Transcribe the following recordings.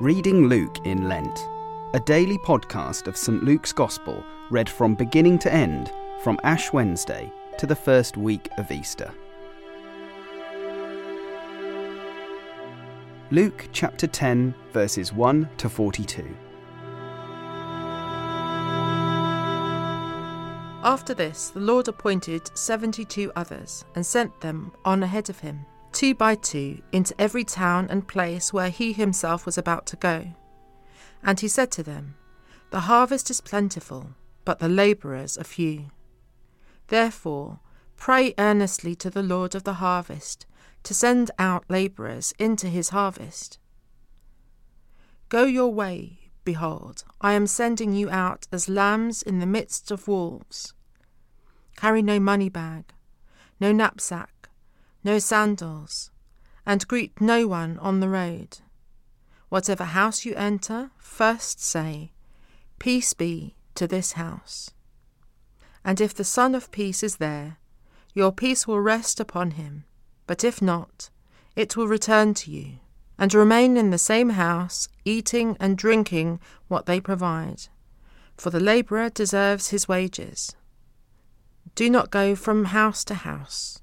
Reading Luke in Lent, a daily podcast of St. Luke's Gospel read from beginning to end from Ash Wednesday to the first week of Easter. Luke chapter 10, verses 1 to 42. After this, the Lord appointed seventy two others and sent them on ahead of him, two by two, into every town and place where he himself was about to go. And he said to them, The harvest is plentiful, but the labourers are few. Therefore, pray earnestly to the Lord of the harvest to send out labourers into his harvest. Go your way, behold, I am sending you out as lambs in the midst of wolves. Carry no money bag, no knapsack, no sandals, and greet no one on the road. Whatever house you enter, first say, Peace be to this house. And if the Son of Peace is there, your peace will rest upon him but if not, it will return to you, and remain in the same house, eating and drinking what they provide. For the labourer deserves his wages. Do not go from house to house.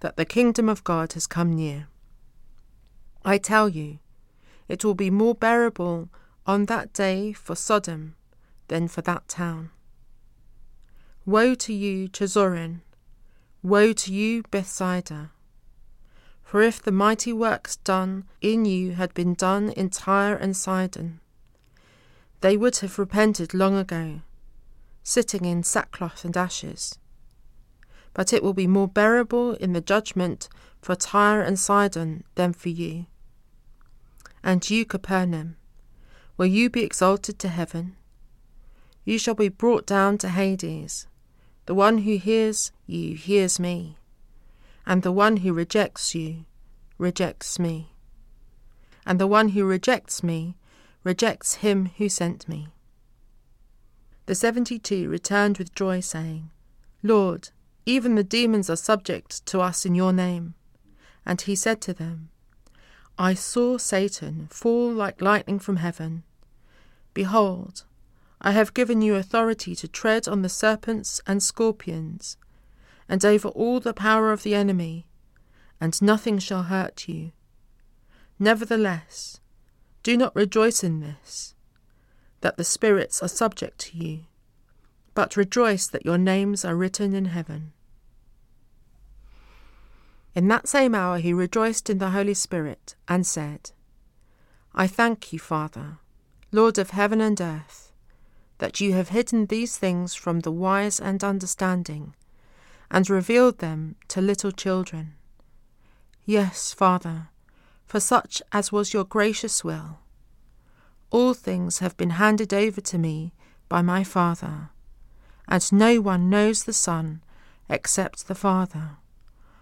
that the kingdom of God has come near. I tell you, it will be more bearable on that day for Sodom than for that town. Woe to you, Chorazin! Woe to you, Bethsaida! For if the mighty works done in you had been done in Tyre and Sidon, they would have repented long ago, sitting in sackcloth and ashes. But it will be more bearable in the judgment for Tyre and Sidon than for you. And you, Capernaum, will you be exalted to heaven? You shall be brought down to Hades. The one who hears you hears me and the one who rejects you rejects me. And the one who rejects me rejects him who sent me. The seventy two returned with joy, saying, Lord, even the demons are subject to us in your name. And he said to them, I saw Satan fall like lightning from heaven. Behold, I have given you authority to tread on the serpents and scorpions and over all the power of the enemy, and nothing shall hurt you. Nevertheless, do not rejoice in this, that the spirits are subject to you, but rejoice that your names are written in heaven. In that same hour he rejoiced in the Holy Spirit, and said, I thank you, Father, Lord of heaven and earth, that you have hidden these things from the wise and understanding and revealed them to little children. Yes, Father, for such as was your gracious will. All things have been handed over to me by my Father, and no one knows the Son except the Father,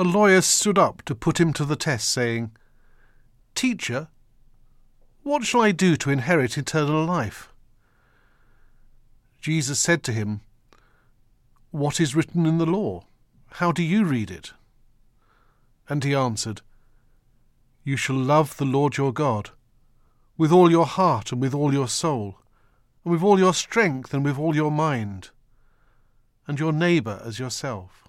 a lawyer stood up to put him to the test, saying, Teacher, what shall I do to inherit eternal life? Jesus said to him, what is written in the law? How do you read it? And he answered, You shall love the Lord your God with all your heart and with all your soul, and with all your strength and with all your mind, and your neighbour as yourself.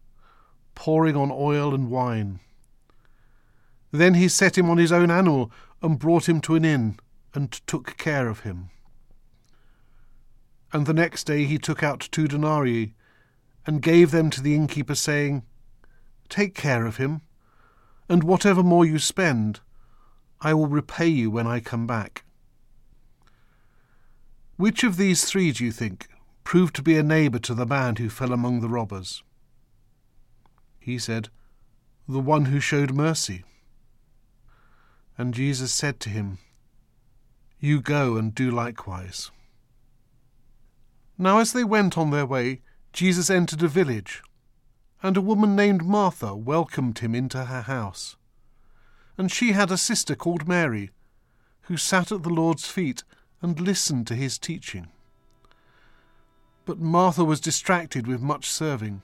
pouring on oil and wine. Then he set him on his own animal and brought him to an inn and took care of him. And the next day he took out two denarii and gave them to the innkeeper, saying, Take care of him, and whatever more you spend, I will repay you when I come back. Which of these three, do you think, proved to be a neighbour to the man who fell among the robbers? He said, The one who showed mercy. And Jesus said to him, You go and do likewise. Now as they went on their way, Jesus entered a village, and a woman named Martha welcomed him into her house. And she had a sister called Mary, who sat at the Lord's feet and listened to his teaching. But Martha was distracted with much serving,